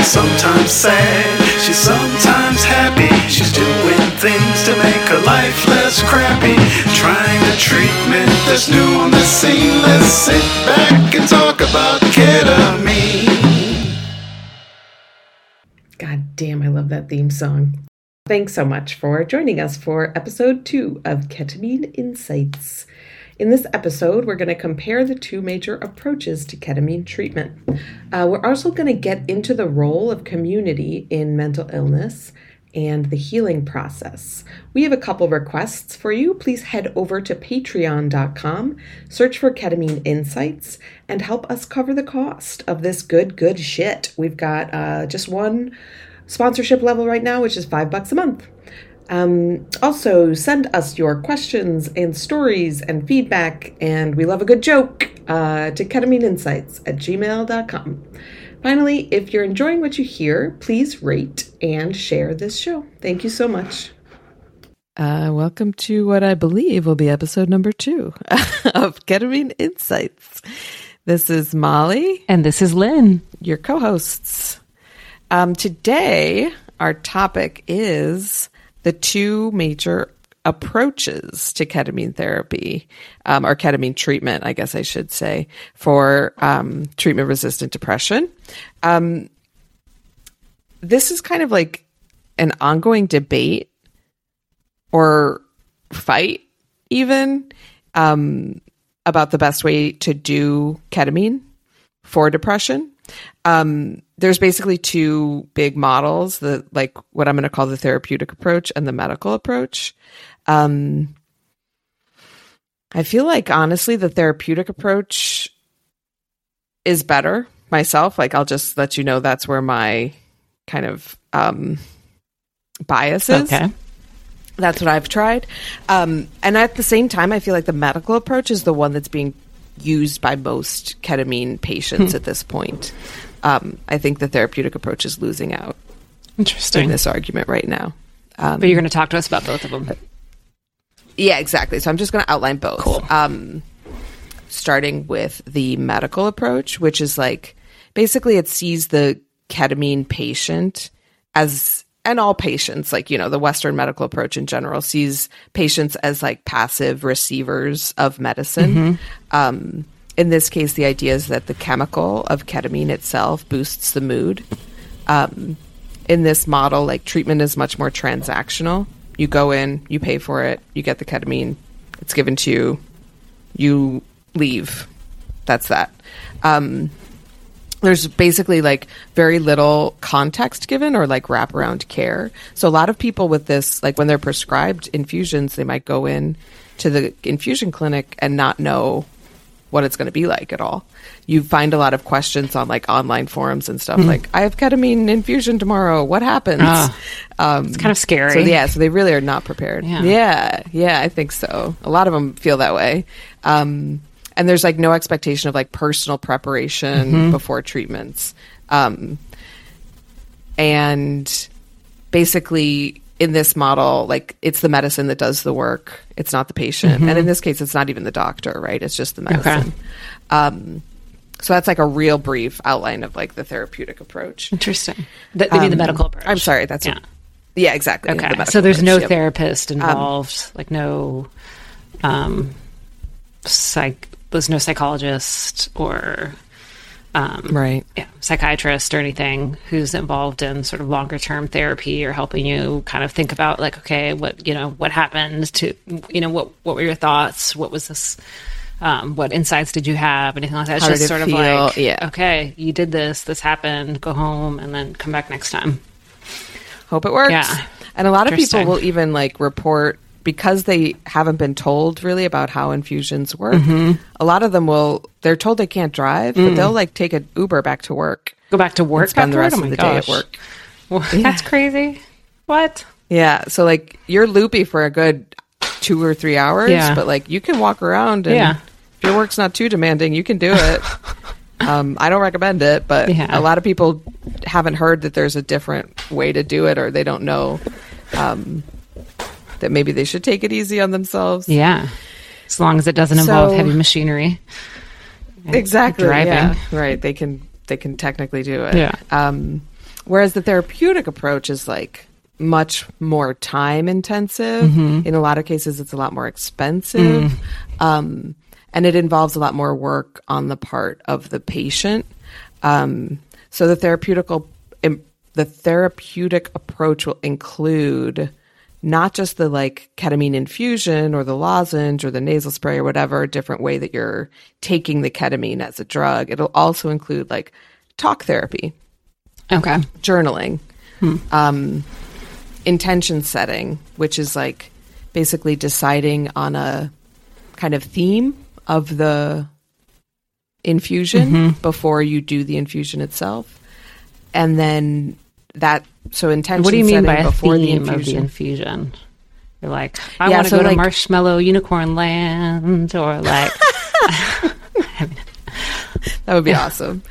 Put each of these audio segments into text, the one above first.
She's sometimes sad, she's sometimes happy. She's doing things to make her life less crappy. Trying a treatment that's new on the scene. Let's sit back and talk about ketamine. God damn, I love that theme song. Thanks so much for joining us for episode two of Ketamine Insights. In this episode, we're going to compare the two major approaches to ketamine treatment. Uh, we're also going to get into the role of community in mental illness and the healing process. We have a couple requests for you. Please head over to patreon.com, search for Ketamine Insights, and help us cover the cost of this good, good shit. We've got uh, just one sponsorship level right now, which is five bucks a month. Um, also, send us your questions and stories and feedback, and we love a good joke uh, to ketamineinsights at gmail.com. Finally, if you're enjoying what you hear, please rate and share this show. Thank you so much. Uh, welcome to what I believe will be episode number two of Ketamine Insights. This is Molly. And this is Lynn. Your co hosts. Um, today, our topic is the two major approaches to ketamine therapy um, or ketamine treatment, I guess I should say, for um, treatment resistant depression. Um, this is kind of like an ongoing debate or fight, even um, about the best way to do ketamine for depression. Um, there's basically two big models the like what i'm going to call the therapeutic approach and the medical approach um, i feel like honestly the therapeutic approach is better myself like i'll just let you know that's where my kind of um, bias is Okay. that's what I've tried. Um, and at the same time, I feel like the medical approach is the one that's being used by most ketamine patients at this point. Um, I think the therapeutic approach is losing out in Interesting. this argument right now. Um, But you're going to talk to us about both of them. yeah, exactly. So I'm just going to outline both. Cool. Um, starting with the medical approach, which is like basically it sees the ketamine patient as and all patients, like you know, the Western medical approach in general sees patients as like passive receivers of medicine. Um, in this case, the idea is that the chemical of ketamine itself boosts the mood. Um, in this model, like treatment is much more transactional. You go in, you pay for it, you get the ketamine, it's given to you, you leave. That's that. Um, there's basically like very little context given or like wraparound care. So a lot of people with this, like when they're prescribed infusions, they might go in to the infusion clinic and not know what it's going to be like at all. You find a lot of questions on like online forums and stuff like, I have ketamine infusion tomorrow. What happens? Ah, um, It's kind of scary. so yeah, so they really are not prepared. Yeah. yeah, yeah, I think so. A lot of them feel that way. Um, and there's like no expectation of like personal preparation Mm-hmm. before treatments. Um, and basically in this model, like it's the medicine that does the work. It's not the patient. And in this case, it's not even the doctor, right? It's just the medicine. Um, so that's like a real brief outline of like the therapeutic approach. Interesting. Th- they mean the medical approach. I'm sorry, that's Yeah. yeah, exactly. Okay. medical So there's no yep. therapist involved, like no um psych there's no psychologist or um Right. yeah, psychiatrist or anything who's involved in sort of longer term therapy or helping you kind of think about like okay what you know what happened to you know what what were your thoughts what was this um, what insights did you have anything like that it's How just sort of feel? like Yeah. okay you did this this happened go home and then come back next time Hope it works. Yeah. And a lot of people will even like report because they haven't been told really about how infusions work. Mm-hmm. A lot of them will they're told they can't drive, Mm. but they'll like take an Uber back to work. go back to work spend the rest Oh of the day at work. Well, that's crazy what Yeah. So like you're loopy for a good two or three hours, Yeah. but like you can walk around and Yeah. if your work's not too demanding, you can do it. um, I don't recommend it, but Yeah. a lot of people haven't heard that there's a different way to do it or they don't know um, that maybe they should take it easy on themselves. yeah as long as it doesn't involve So- heavy machinery exactly driving. yeah. right they can they can technically do it Yeah. um Whereas the therapeutic approach is like much more time intensive. In a lot of cases, it's a lot more expensive. Um, and it involves a lot more work on the part of the patient. Um, so the therapeutical, the therapeutic approach will include not just the like ketamine infusion or the lozenge or the nasal spray or whatever different way that you're taking the ketamine as a drug. It'll also include like talk therapy, Okay. journaling, um, intention setting, which is like basically deciding on a kind of theme of the infusion before you do the infusion itself, and then that so intention. What do you mean by a before theme the of the infusion? You're like, I Yeah, want to so go like- to Marshmallow Unicorn Land, or like, That would be awesome.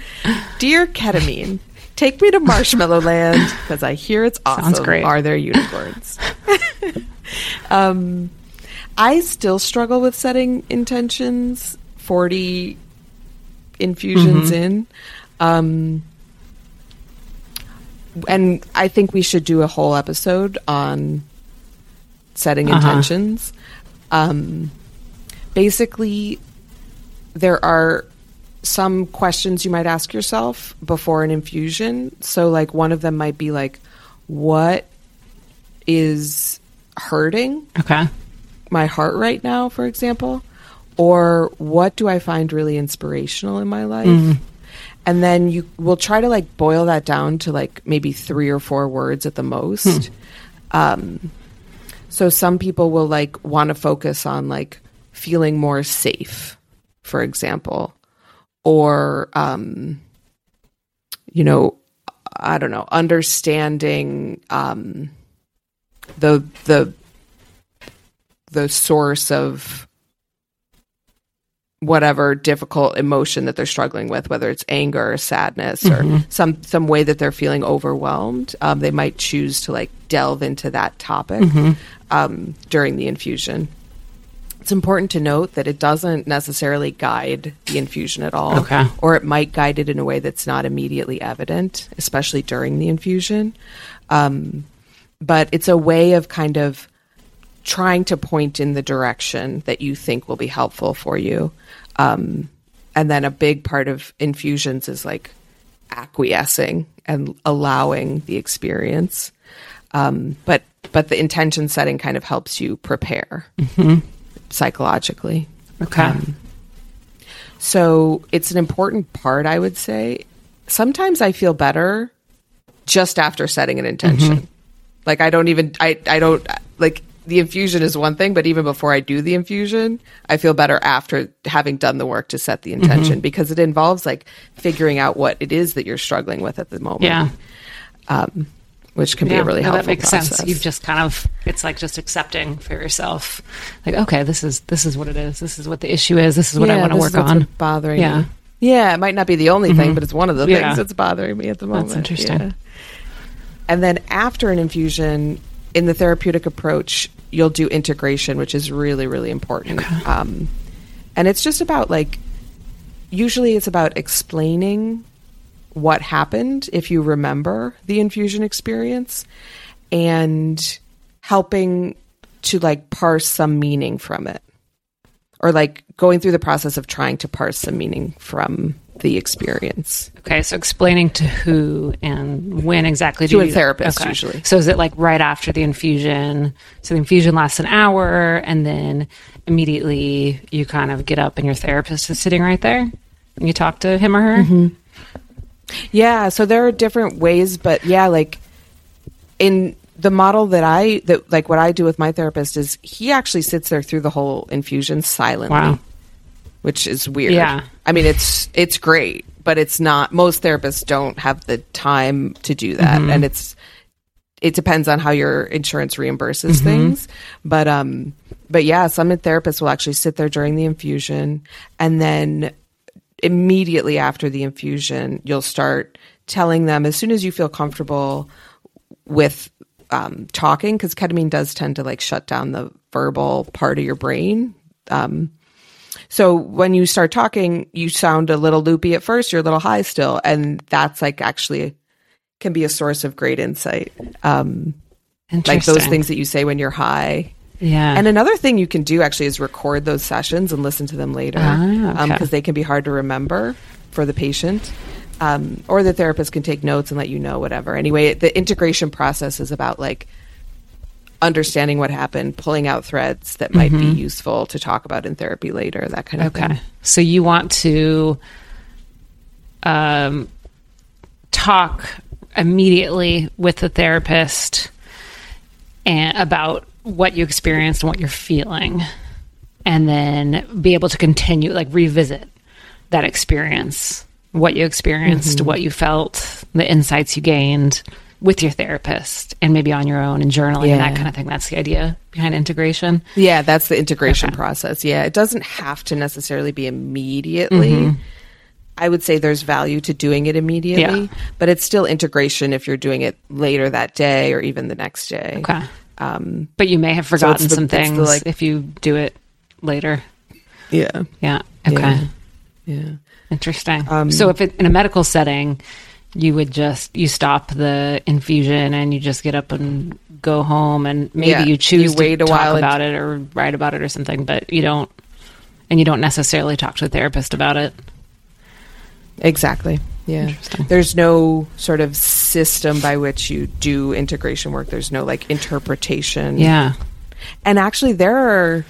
Dear ketamine, take me to Marshmallow Land because I hear it's awesome. Sounds great. Are there unicorns? um, I still struggle with setting intentions. Forty infusions in, um, and I think we should do a whole episode on setting Uh-huh. intentions. Um, basically, there are some questions you might ask yourself before an infusion. So, like, one of them might be like, what is hurting okay, my heart right now, for example? Or what do I find really inspirational in my life? And then you will try to like boil that down to like maybe three or four words at the most. Um, so some people will like want to focus on like feeling more safe, for example, or, um, you know, I don't know, understanding, um, the, the, the source of whatever difficult emotion that they're struggling with, whether it's anger or sadness or some some way that they're feeling overwhelmed, um, they might choose to like delve into that topic um, during the infusion. It's important to note that it doesn't necessarily guide the infusion at all, Okay. or it might guide it in a way that's not immediately evident, especially during the infusion. Um, but it's a way of kind of trying to point in the direction that you think will be helpful for you. Um, and then a big part of infusions is like acquiescing and allowing the experience. Um, but but the intention setting kind of helps you prepare psychologically. okay, So it's an important part, I would say. Sometimes I feel better just after setting an intention. Like I don't even I I don't like the infusion is one thing, but even before I do the infusion, I feel better after having done the work to set the intention mm-hmm. because it involves like figuring out what it is that you're struggling with at the moment. yeah, um, which can be a really helpful that makes process. sense. You've just kind of, it's like just accepting for yourself, like, okay, this is this is what it is. This is what the issue is. This is what I want to work on. bothering Yeah. me. Yeah, it might not be the only thing, mm-hmm. but it's one of the Yeah. things that's bothering me at the moment. That's interesting. Yeah. And then after an infusion, in the therapeutic approach, you'll do integration, which is really, really important. Um, and it's just about like, usually it's about explaining what happened if you remember the infusion experience and helping to like parse some meaning from it or like going through the process of trying to parse some meaning from the experience. Okay, so explaining to who and when exactly To do a you- therapist, usually. So is it like right after the infusion? So the infusion lasts an hour, and then immediately you kind of get up, and your therapist is sitting right there, and you talk to him or her. Mm-hmm. Yeah, so there are different ways, but yeah, like in the model that I that like what I do with my therapist is he actually sits there through the whole infusion silently. Wow. Which is weird. Yeah. I mean it's it's great, but it's not most therapists don't have the time to do that and it's it depends on how your insurance reimburses things. But um but yeah, some therapists will actually sit there during the infusion and then immediately after the infusion, you'll start telling them as soon as you feel comfortable with um, talking, because ketamine does tend to like shut down the verbal part of your brain. Um, so when you start talking, you sound a little loopy at first, you're a little high still, and that's like actually can be a source of great insight. Um, like those things that you say when you're high. Yeah. And another thing you can do actually is record those sessions and listen to them later because Ah, okay. they can be hard to remember for the patient. Um, or the therapist can take notes and let you know whatever. Anyway, the integration process is about like understanding what happened, pulling out threads that might be useful to talk about in therapy later, that kind of Mm-hmm. Okay. So you want to um, talk immediately with the therapist and about what you experienced and what you're feeling, and then be able to continue, like revisit that experience, what you experienced, what you felt, the insights you gained with your therapist, and maybe on your own and journaling and that kind of thing. That's the idea behind integration. Yeah, that's the integration Okay. process. Yeah, it doesn't have to necessarily be immediately. Mm-hmm. I would say there's value to doing it immediately, Yeah. but it's still integration if you're doing it later that day or even the next day. Okay. Um, But you may have forgotten the- some it's the, things like- if you do it later. yeah. Yeah. Okay. Yeah. Yeah. Interesting. Um, so if it, in a medical setting, you would just you stop the infusion and you just get up and go home and maybe Yeah, you choose you wait to a talk while about it or write about it or something, but you don't and you don't necessarily talk to a therapist about it. Exactly. Yeah. There's no sort of system by which you do integration work. There's no like interpretation. Yeah. And actually, there are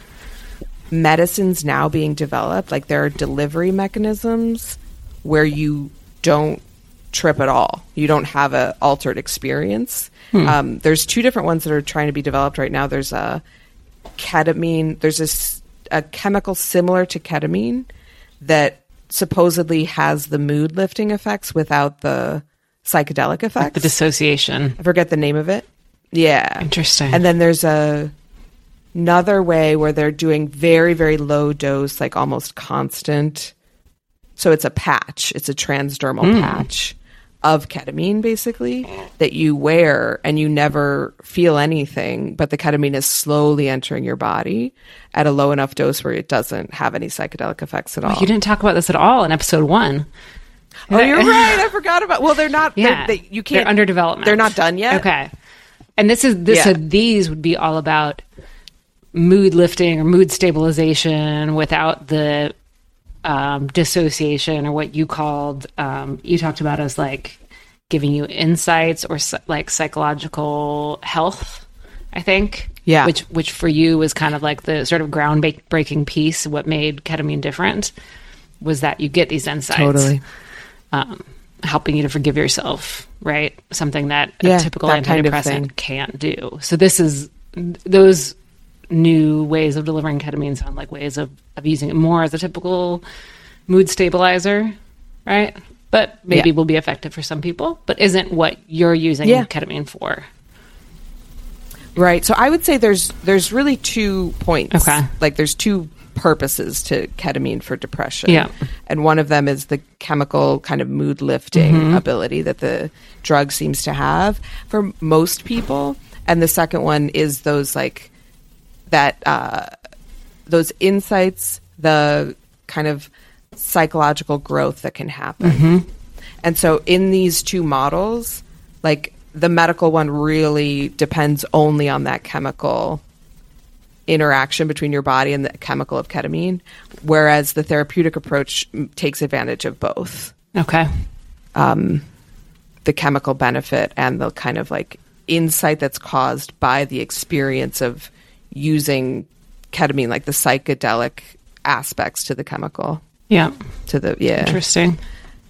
medicines now being developed, like there are delivery mechanisms where you don't trip at all. You don't have a altered experience. Um, there's two different ones that are trying to be developed right now. There's a ketamine. There's a chemical similar to ketamine that supposedly has the mood lifting effects without the psychedelic effects. The dissociation. I forget the name of it. Yeah. Interesting. And then there's a another way where they're doing very very low dose like almost constant. So it's a patch. It's a transdermal Hmm. patch of ketamine basically that you wear and you never feel anything, but the ketamine is slowly entering your body at a low enough dose where it doesn't have any psychedelic effects at all. you didn't talk about this at all in episode one. oh, you're right. I forgot about. Well, they're not. Yeah, They're, they, you can't. They're under development. They're not done yet. Okay, and this is this. So these would be all about mood lifting or mood stabilization without the um, dissociation or what you called. Um, you talked about as like giving you insights or like psychological health. I think. Yeah. Which which for you was kind of like the sort of groundbreaking piece. What made ketamine different was that you get these insights Totally. um, helping you to forgive yourself, right? Something that Yeah, a typical that kind of antidepressant can't do. So this is those new ways of delivering ketamine sound like ways of, of using it more as a typical mood stabilizer, right? But maybe Yeah. will be effective for some people, but isn't what you're using Yeah. ketamine for. Right. So I would say there's there's really two points. Okay. Like there's two purposes to ketamine for depression. Yeah. And one of them is the chemical kind of mood lifting Mm-hmm. ability that the drug seems to have for most people. And the second one is those like that uh those insights, the kind of psychological growth that can happen. Mm-hmm. And so in these two models, like the medical one really depends only on that chemical interaction between your body and the chemical of ketamine, whereas the therapeutic approach takes advantage of both Okay. the chemical benefit and the kind of like insight that's caused by the experience of using ketamine, like the psychedelic aspects to the chemical, Yeah. to the, yeah. Interesting.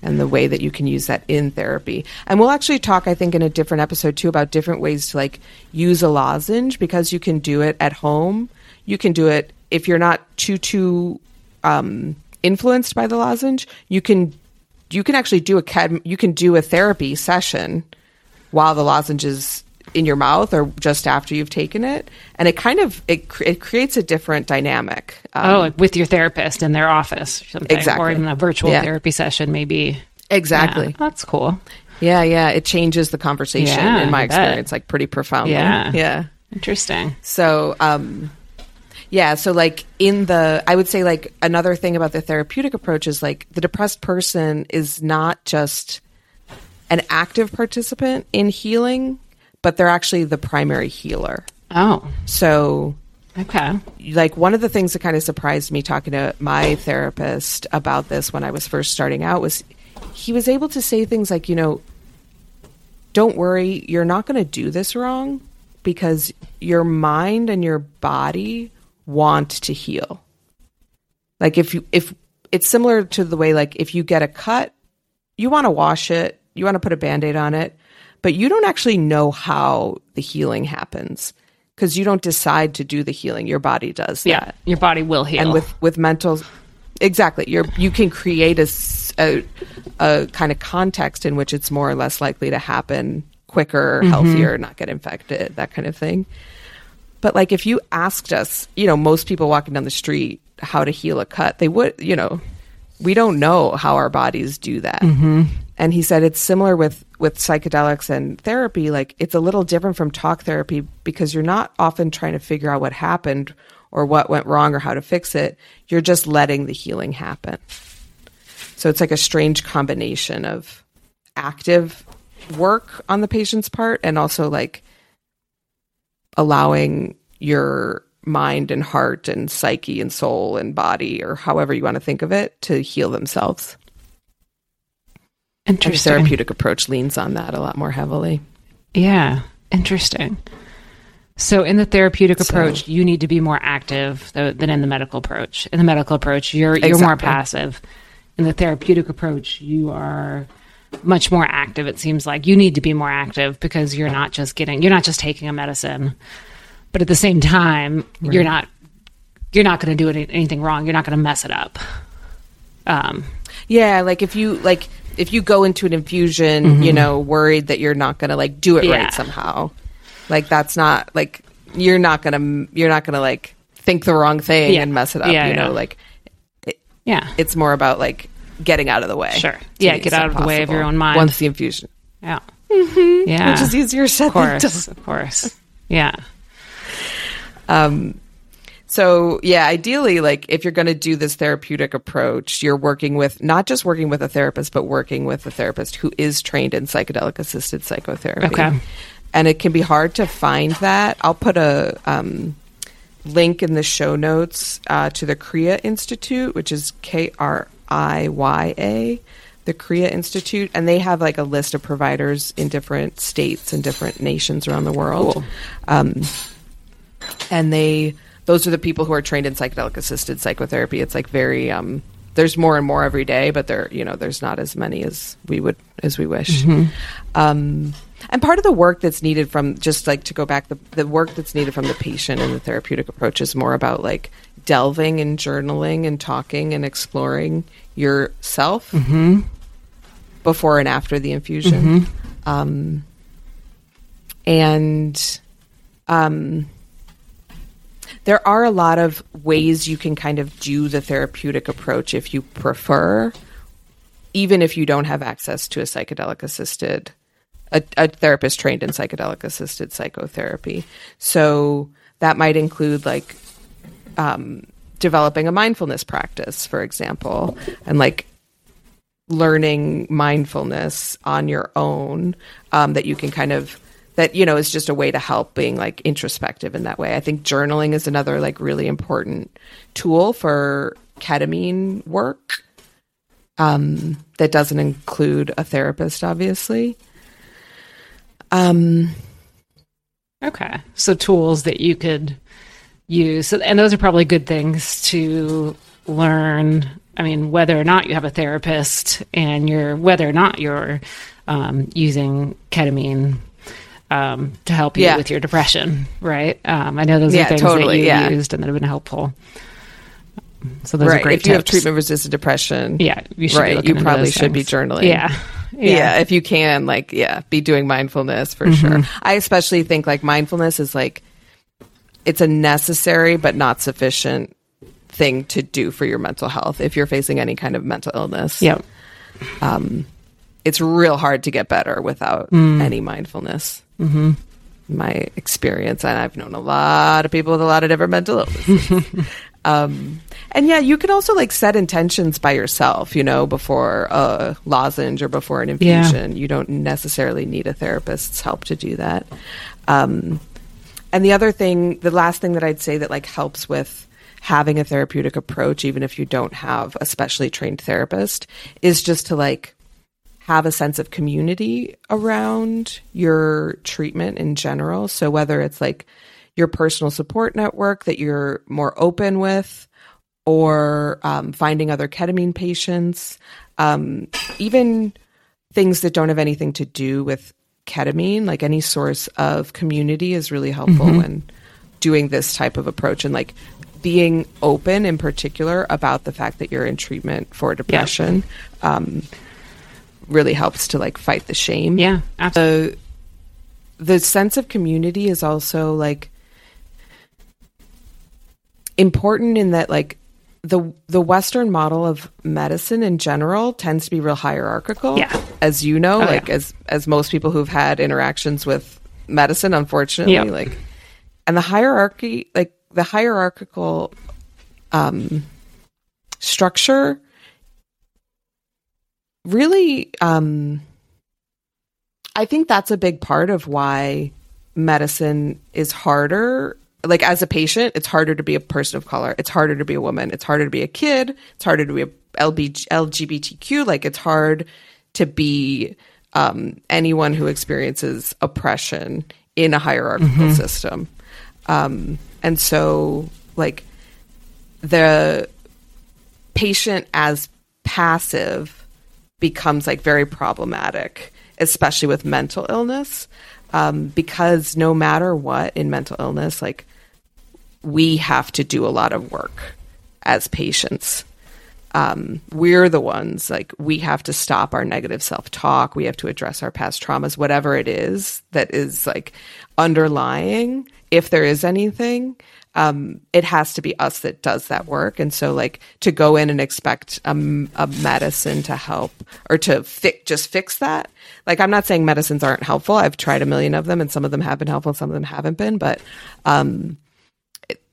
and the way that you can use that in therapy. And we'll actually talk, I think, in a different episode too about different ways to like use a lozenge because you can do it at home. You can do it if you're not too too um, influenced by the lozenge. You can you can actually do a cad- you can do a therapy session while the lozenge is in your mouth or just after you've taken it, and it kind of it it creates a different dynamic. Um, oh, like with your therapist in their office or something. Or Exactly. even a virtual Yeah. therapy session, maybe. exactly. Yeah, that's cool. Yeah, yeah, it changes the conversation Yeah, in my I bet. experience, like pretty profoundly. Yeah. yeah. Interesting. So, um, yeah, so like in the, I would say like another thing about the therapeutic approach is like the depressed person is not just an active participant in healing, but they're actually the primary healer. Oh, So, okay. like, one of the things that kind of surprised me talking to my therapist about this when I was first starting out was he was able to say things like, you know, don't worry, you're not going to do this wrong because your mind and your body want to heal. Like if you if it's similar to the way like if you get a cut, you want to wash it, you want to put a band-aid on it, but you don't actually know how the healing happens because you don't decide to do the healing. Your body does that. Yeah, your body will heal. and with with mental exactly. You're you can create a a kind of context in which it's more or less likely to happen quicker mm-hmm. healthier not get infected that kind of thing. But like if you asked us you know most people walking down the street how to heal a cut they would you know we don't know how our bodies do that mm-hmm. And he said it's similar with with psychedelics and therapy like it's a little different from talk therapy because you're not often trying to figure out what happened or what went wrong or how to fix it you're just letting the healing happen so it's like a strange combination of active work on the patient's part and also like allowing your mind and heart and psyche and soul and body or however you want to think of it to heal themselves. Interesting. therapeutic approach leans on that a lot more heavily. Yeah, interesting. So, in the therapeutic So- approach, you need to be more active though, than in the medical approach. In the medical approach, you're you're more passive. In the therapeutic approach, you are much more active. It seems like you need to be more active because you're not just getting you're not just taking a medicine, but at the same time, you're not you're not going to do any, anything wrong. You're not going to mess it up. Um, Yeah, like if you like if you go into an infusion, you mm-hmm. know, worried that you're not going to like do it Yeah. right somehow. Like that's not like you're not going to you're not going to like think the wrong thing Yeah. and mess it up, Yeah, you know, yeah. like yeah, it's more about like getting out of the way. Sure. Yeah, get out extent of the way of your own mind. Once the infusion. yeah, mm-hmm. yeah. Which is easier said of than done. of course. Yeah. Um, So yeah, ideally, like if you're going to do this therapeutic approach, you're working with not just working with a therapist, but working with a therapist who is trained in psychedelic assisted psychotherapy. Okay. And it can be hard to find that. I'll put a um, link in the show notes uh, to the Kriya Institute, which is K R I Y A, the Kriya Institute, and they have like a list of providers in different states and different nations around the world. Cool. Um, and they those are the people who are trained in psychedelic assisted psychotherapy. It's like very um, there's more and more every day, but there you know there's not as many as we would as we wish. Um, and part of the work that's needed from just like to go back the the work that's needed from the patient and the therapeutic approach is more about like delving and journaling and talking and exploring yourself before and after the infusion. Um, and um, there are a lot of ways you can kind of do the therapeutic approach if you prefer, even if you don't have access to a psychedelic assisted, a, a therapist trained in psychedelic assisted psychotherapy. So that might include like um, developing a mindfulness practice, for example, and like learning mindfulness on your own um, that you can kind of that you know is just a way to help being like introspective in that way i think journaling is another like really important tool for ketamine work um, that doesn't include a therapist obviously um, Okay. So tools that you could use. And those are probably good things to learn. I mean, whether or not you have a therapist and you're, whether or not you're um, using ketamine um, to help you Yeah. with your depression, right? Um, I know those Yeah, are things totally, that you yeah. used and that have been helpful. So those are great if you have treatment resistant depression Yeah, you should right you probably should be journaling Yeah. yeah. if you can like yeah be doing mindfulness for Mm-hmm. sure i especially think like mindfulness is like it's a necessary but not sufficient thing to do for your mental health if you're facing any kind of mental illness Yep. It's real hard to get better without Mm. any mindfulness mm-hmm. my experience and i've known a lot of people with a lot of different mental illnesses Um, and yeah, you can also like set intentions by yourself, you know, before a lozenge or before an infusion. Yeah. You don't necessarily need a therapist's help to do that. Um, and the other thing, the last thing that I'd say that like helps with having a therapeutic approach, even if you don't have a specially trained therapist, is just to like have a sense of community around your treatment in general. So whether it's like your personal support network that you're more open with, or um, finding other ketamine patients, um, even things that don't have anything to do with ketamine, like any source of community is really helpful mm-hmm. when doing this type of approach and like being open in particular about the fact that you're in treatment for depression yeah. um, really helps to like fight the shame. Yeah, absolutely. The, the sense of community is also like important in that like the the Western model of medicine in general tends to be real hierarchical. Yeah. As you know, oh, like yeah. as as most people who've had interactions with medicine, unfortunately, yep. like and the hierarchy like the hierarchical um structure really um I think that's a big part of why medicine is harder like as a patient, it's harder to be a person of color. It's harder to be a woman. It's harder to be a kid. It's harder to be a LB, LGBTQ. Like it's hard to be um, anyone who experiences oppression in a hierarchical mm-hmm. system. Um, and so, like the patient as passive becomes like very problematic, especially with mental illness. Um, because no matter what in mental illness, like we have to do a lot of work as patients. Um, we're the ones like we have to stop our negative self talk. We have to address our past traumas, whatever it is that is like underlying. If there is anything, um, it has to be us that does that work. And so, like to go in and expect a, a medicine to help or to fix just fix that. Like I'm not saying medicines aren't helpful. I've tried a million of them, and some of them have been helpful, some of them haven't been. But um,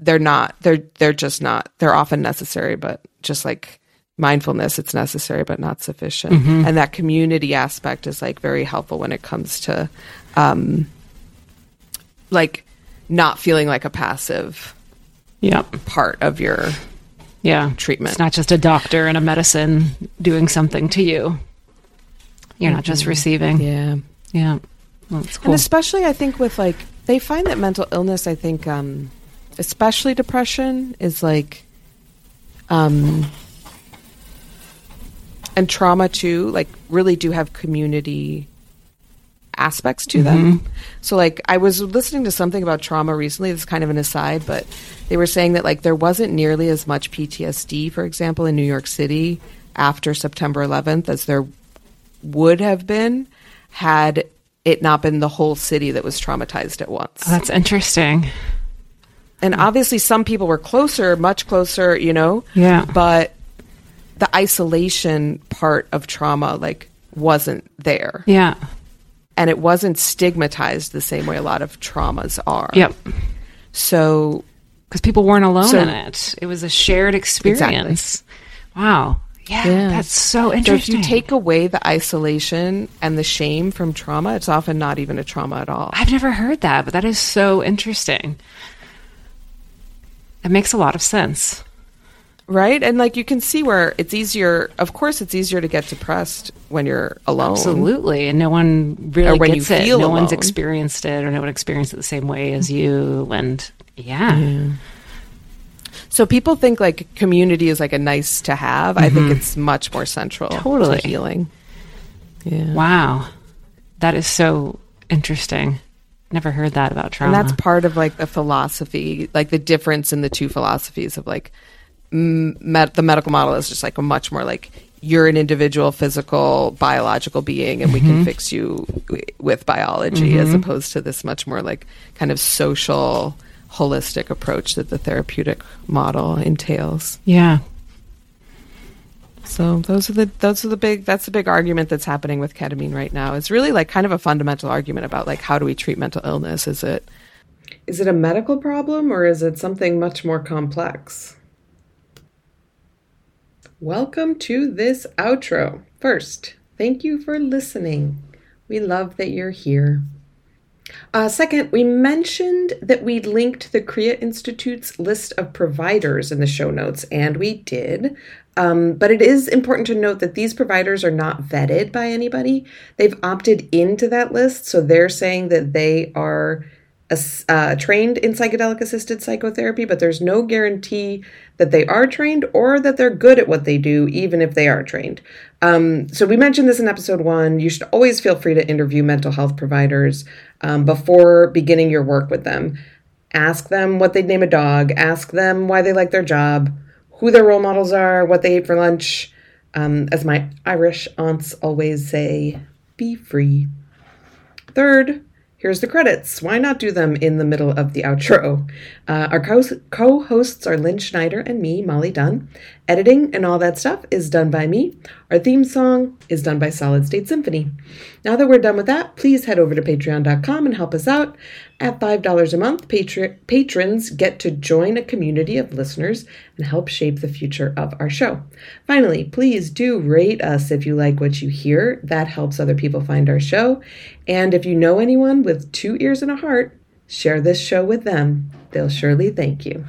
they're not they're they're just not they're often necessary but just like mindfulness it's necessary but not sufficient mm-hmm. and that community aspect is like very helpful when it comes to um like not feeling like a passive yeah part of your yeah treatment it's not just a doctor and a medicine doing something to you you're mm-hmm. not just mm-hmm. receiving yeah yeah well, cool. and especially i think with like they find that mental illness i think um especially depression, is like, um, and trauma too, like really do have community aspects to mm-hmm. them. So like I was listening to something about trauma recently, this is kind of an aside, but they were saying that like there wasn't nearly as much PTSD, for example, in New York City after September 11th as there would have been had it not been the whole city that was traumatized at once. Oh, that's interesting and obviously some people were closer, much closer, you know. Yeah. But the isolation part of trauma like wasn't there. Yeah. And it wasn't stigmatized the same way a lot of traumas are. Yep. So because people weren't alone so, in it. It was a shared experience. Exactly. Wow. Yeah, yeah, that's so interesting. So if you take away the isolation and the shame from trauma, it's often not even a trauma at all. I've never heard that, but that is so interesting. That makes a lot of sense. Right? And like you can see where it's easier, of course, it's easier to get depressed when you're alone. Absolutely. And no one really when gets it. no alone. one's experienced it or no one experienced it the same way as you. And yeah. yeah. So people think like community is like a nice to have. Mm-hmm. I think mm-hmm. it's much more central totally. to healing. Yeah. Wow. That is so interesting. Never heard that about trauma. And that's part of like the philosophy, like the difference in the two philosophies of like med- the medical model is just like a much more like you're an individual physical biological being and mm-hmm. we can mm-hmm. fix you w- with biology mm-hmm. as opposed to this much more like kind of social holistic approach that the therapeutic model entails. Yeah. So those are the those are the big that's the big argument that's happening with ketamine right now. It's really like kind of a fundamental argument about like how do we treat mental illness? Is it is it a medical problem or is it something much more complex? Welcome to this outro. First, thank you for listening. We love that you're here. Uh, second, we mentioned that we'd linked the Kriya Institute's list of providers in the show notes, and we did. Um, but it is important to note that these providers are not vetted by anybody. They've opted into that list, so they're saying that they are uh, trained in psychedelic assisted psychotherapy, but there's no guarantee that they are trained or that they're good at what they do, even if they are trained. Um, so, we mentioned this in episode one. You should always feel free to interview mental health providers um, before beginning your work with them. Ask them what they'd name a dog, ask them why they like their job, who their role models are, what they ate for lunch. Um, as my Irish aunts always say, be free. Third, Here's the credits. Why not do them in the middle of the outro? Uh, our co hosts are Lynn Schneider and me, Molly Dunn. Editing and all that stuff is done by me. Our theme song is done by Solid State Symphony. Now that we're done with that, please head over to patreon.com and help us out. At $5 a month, patr- patrons get to join a community of listeners and help shape the future of our show. Finally, please do rate us if you like what you hear. That helps other people find our show. And if you know anyone with two ears and a heart, share this show with them. They'll surely thank you.